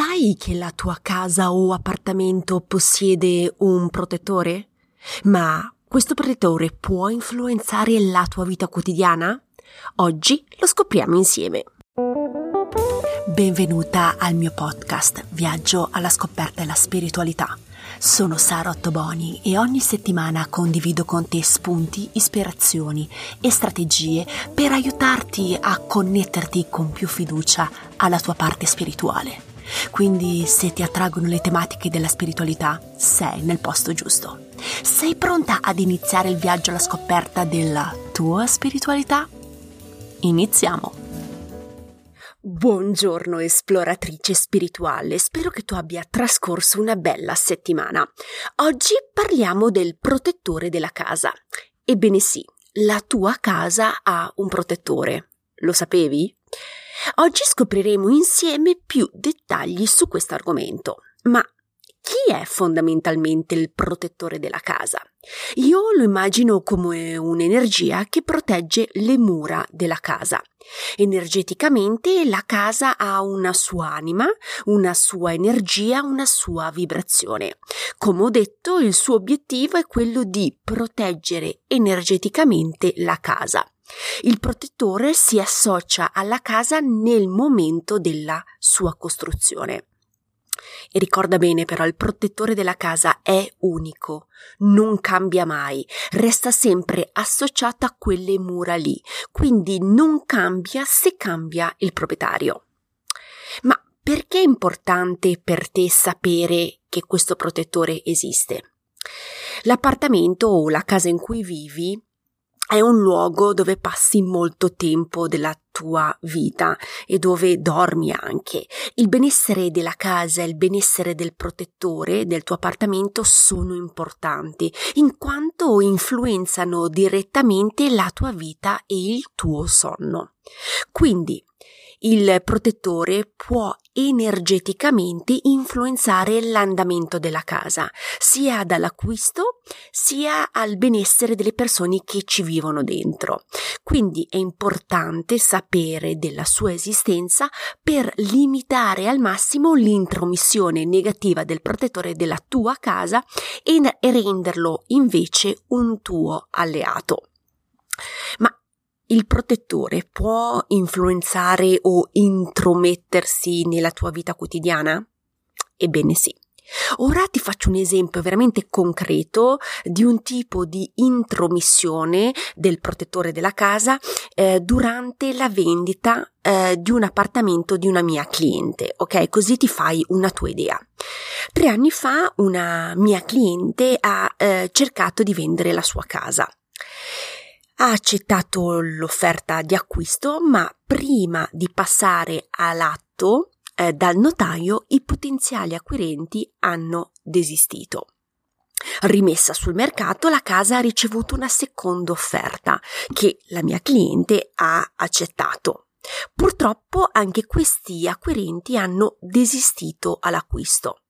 Sai che la tua casa o appartamento possiede un protettore? Ma questo protettore può influenzare la tua vita quotidiana? Oggi lo scopriamo insieme. Benvenuta al mio podcast Viaggio alla scoperta della spiritualità. Sono Sara Ottoboni e ogni settimana condivido con te spunti, ispirazioni e strategie per aiutarti a connetterti con più fiducia alla tua parte spirituale. Quindi se ti attraggono le tematiche della spiritualità, sei nel posto giusto. Sei pronta ad iniziare il viaggio alla scoperta della tua spiritualità? Iniziamo! Buongiorno esploratrice spirituale, spero che tu abbia trascorso una bella settimana. Oggi parliamo del protettore della casa. Ebbene sì, la tua casa ha un protettore. Lo sapevi? Oggi scopriremo insieme più dettagli su questo argomento. Ma chi è fondamentalmente il protettore della casa? Io lo immagino come un'energia che protegge le mura della casa. Energeticamente la casa ha una sua anima, una sua energia, una sua vibrazione. Come ho detto, il suo obiettivo è quello di proteggere energeticamente la casa. Il protettore si associa alla casa nel momento della sua costruzione. E ricorda bene però, il protettore della casa è unico, non cambia mai, resta sempre associato a quelle mura lì, quindi non cambia se cambia il proprietario. Ma perché è importante per te sapere che questo protettore esiste? L'appartamento o la casa in cui vivi è un luogo dove passi molto tempo della tua vita e dove dormi anche. Il benessere della casa e il benessere del protettore del tuo appartamento sono importanti in quanto influenzano direttamente la tua vita e il tuo sonno. Quindi il protettore può energeticamente influenzare l'andamento della casa, sia dall'acquisto sia al benessere delle persone che ci vivono dentro. Quindi è importante sapere della sua esistenza per limitare al massimo l'intromissione negativa del protettore della tua casa e renderlo invece un tuo alleato. Ma il protettore può influenzare o intromettersi nella tua vita quotidiana? Ebbene sì. Ora ti faccio un esempio veramente concreto di un tipo di intromissione del protettore della casa eh, durante la vendita eh, di un appartamento di una mia cliente, ok? Così ti fai una tua idea. Tre anni fa una mia cliente ha eh, cercato di vendere la sua casa ha accettato l'offerta di acquisto, ma prima di passare all'atto eh, dal notaio i potenziali acquirenti hanno desistito. Rimessa sul mercato, la casa ha ricevuto una seconda offerta che la mia cliente ha accettato. Purtroppo anche questi acquirenti hanno desistito all'acquisto.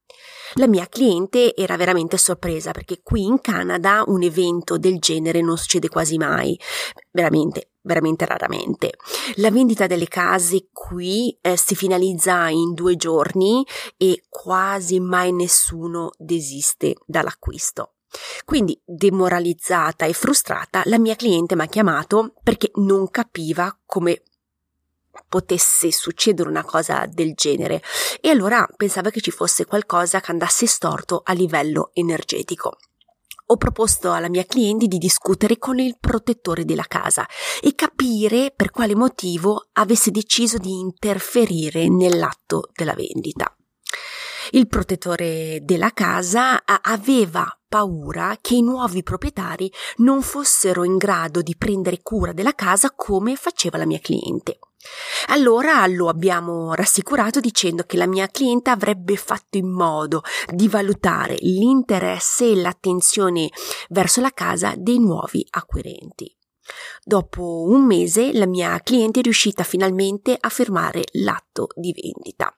La mia cliente era veramente sorpresa perché qui in Canada un evento del genere non succede quasi mai, veramente, veramente raramente. La vendita delle case qui eh, si finalizza in due giorni e quasi mai nessuno desiste dall'acquisto. Quindi, demoralizzata e frustrata, la mia cliente mi ha chiamato perché non capiva come potesse succedere una cosa del genere e allora pensava che ci fosse qualcosa che andasse storto a livello energetico. Ho proposto alla mia cliente di discutere con il protettore della casa e capire per quale motivo avesse deciso di interferire nell'atto della vendita. Il protettore della casa aveva paura che i nuovi proprietari non fossero in grado di prendere cura della casa come faceva la mia cliente. Allora lo abbiamo rassicurato dicendo che la mia cliente avrebbe fatto in modo di valutare l'interesse e l'attenzione verso la casa dei nuovi acquirenti. Dopo un mese la mia cliente è riuscita finalmente a firmare l'atto di vendita.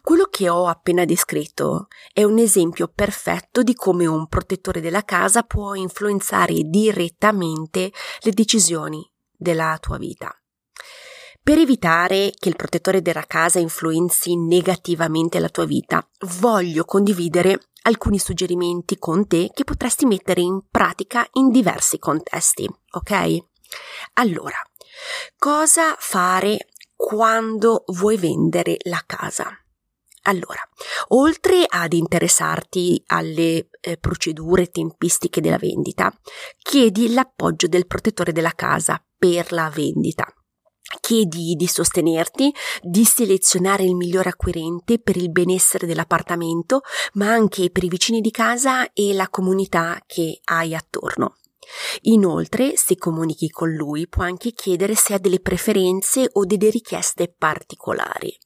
Quello che ho appena descritto è un esempio perfetto di come un protettore della casa può influenzare direttamente le decisioni della tua vita. Per evitare che il protettore della casa influenzi negativamente la tua vita, voglio condividere alcuni suggerimenti con te che potresti mettere in pratica in diversi contesti, ok? Allora, cosa fare quando vuoi vendere la casa? Allora, oltre ad interessarti alle eh, procedure tempistiche della vendita, chiedi l'appoggio del protettore della casa per la vendita. Chiedi di sostenerti, di selezionare il miglior acquirente per il benessere dell'appartamento, ma anche per i vicini di casa e la comunità che hai attorno. Inoltre, se comunichi con lui, puoi anche chiedere se ha delle preferenze o delle richieste particolari.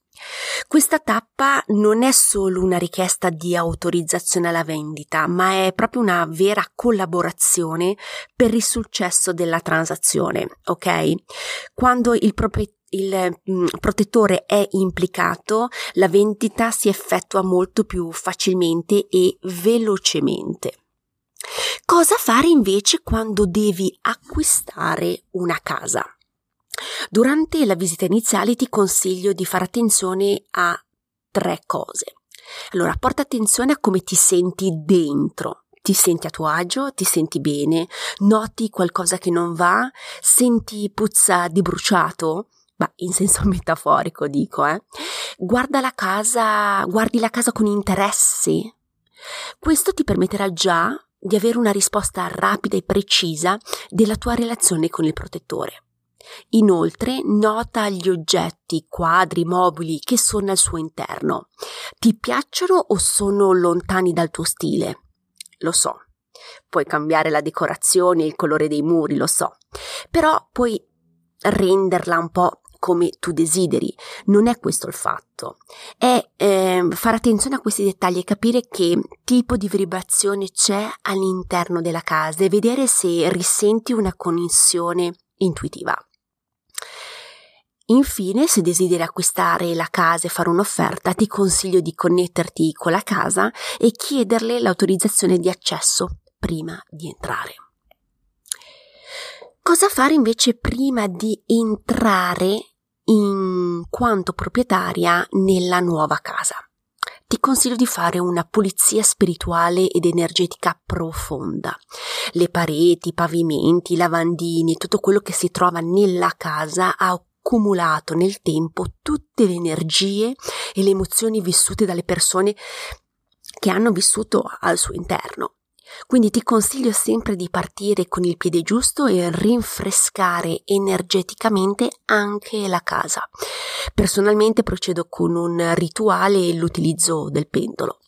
Questa tappa non è solo una richiesta di autorizzazione alla vendita, ma è proprio una vera collaborazione per il successo della transazione, ok? Quando il proprietario il mm, protettore è implicato, la vendita si effettua molto più facilmente e velocemente. Cosa fare invece quando devi acquistare una casa? Durante la visita iniziale ti consiglio di fare attenzione a tre cose. Allora, porta attenzione a come ti senti dentro. Ti senti a tuo agio, ti senti bene, noti qualcosa che non va, senti puzza di bruciato, ma in senso metaforico dico, eh. Guarda la casa, guardi la casa con interesse. Questo ti permetterà già di avere una risposta rapida e precisa della tua relazione con il protettore. Inoltre nota gli oggetti, quadri, mobili che sono al suo interno. Ti piacciono o sono lontani dal tuo stile? Lo so. Puoi cambiare la decorazione il colore dei muri, lo so. Però puoi renderla un po' come tu desideri. Non è questo il fatto. È eh, fare attenzione a questi dettagli e capire che tipo di vibrazione c'è all'interno della casa e vedere se risenti una connessione intuitiva. Infine, se desideri acquistare la casa e fare un'offerta, ti consiglio di connetterti con la casa e chiederle l'autorizzazione di accesso prima di entrare. Cosa fare invece prima di entrare in quanto proprietaria nella nuova casa? Ti consiglio di fare una pulizia spirituale ed energetica profonda. Le pareti, i pavimenti, i lavandini, tutto quello che si trova nella casa ha accumulato nel tempo tutte le energie e le emozioni vissute dalle persone che hanno vissuto al suo interno. Quindi ti consiglio sempre di partire con il piede giusto e rinfrescare energeticamente anche la casa. Personalmente procedo con un rituale e l'utilizzo del pendolo.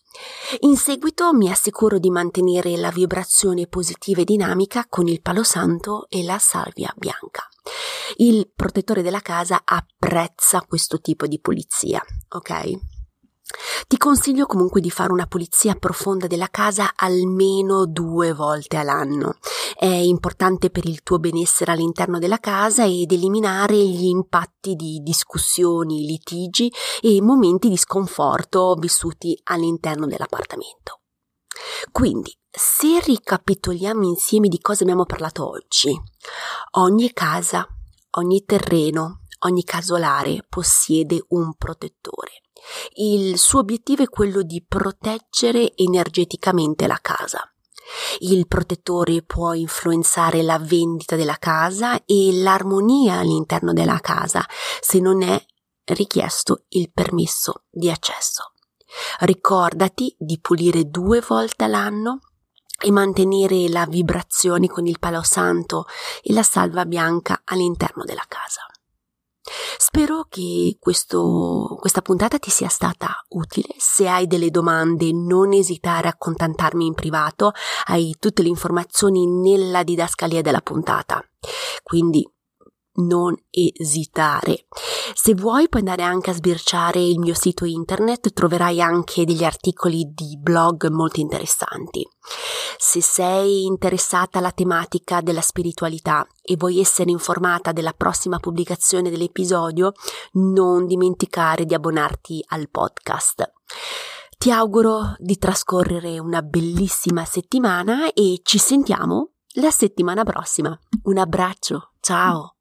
In seguito mi assicuro di mantenere la vibrazione positiva e dinamica con il palo santo e la salvia bianca. Il protettore della casa apprezza questo tipo di pulizia, ok? Ti consiglio comunque di fare una pulizia profonda della casa almeno due volte all'anno. È importante per il tuo benessere all'interno della casa ed eliminare gli impatti di discussioni, litigi e momenti di sconforto vissuti all'interno dell'appartamento. Quindi, se ricapitoliamo insieme di cosa abbiamo parlato oggi, ogni casa, ogni terreno, ogni casolare possiede un protettore. Il suo obiettivo è quello di proteggere energeticamente la casa. Il protettore può influenzare la vendita della casa e l'armonia all'interno della casa se non è richiesto il permesso di accesso. Ricordati di pulire due volte all'anno e mantenere la vibrazione con il palo santo e la salva bianca all'interno della casa. Spero che questo, questa puntata ti sia stata utile. Se hai delle domande, non esitare a contattarmi in privato. Hai tutte le informazioni nella didascalia della puntata. Quindi non esitare. Se vuoi puoi andare anche a sbirciare il mio sito internet, troverai anche degli articoli di blog molto interessanti. Se sei interessata alla tematica della spiritualità e vuoi essere informata della prossima pubblicazione dell'episodio, non dimenticare di abbonarti al podcast. Ti auguro di trascorrere una bellissima settimana e ci sentiamo la settimana prossima. Un abbraccio, ciao!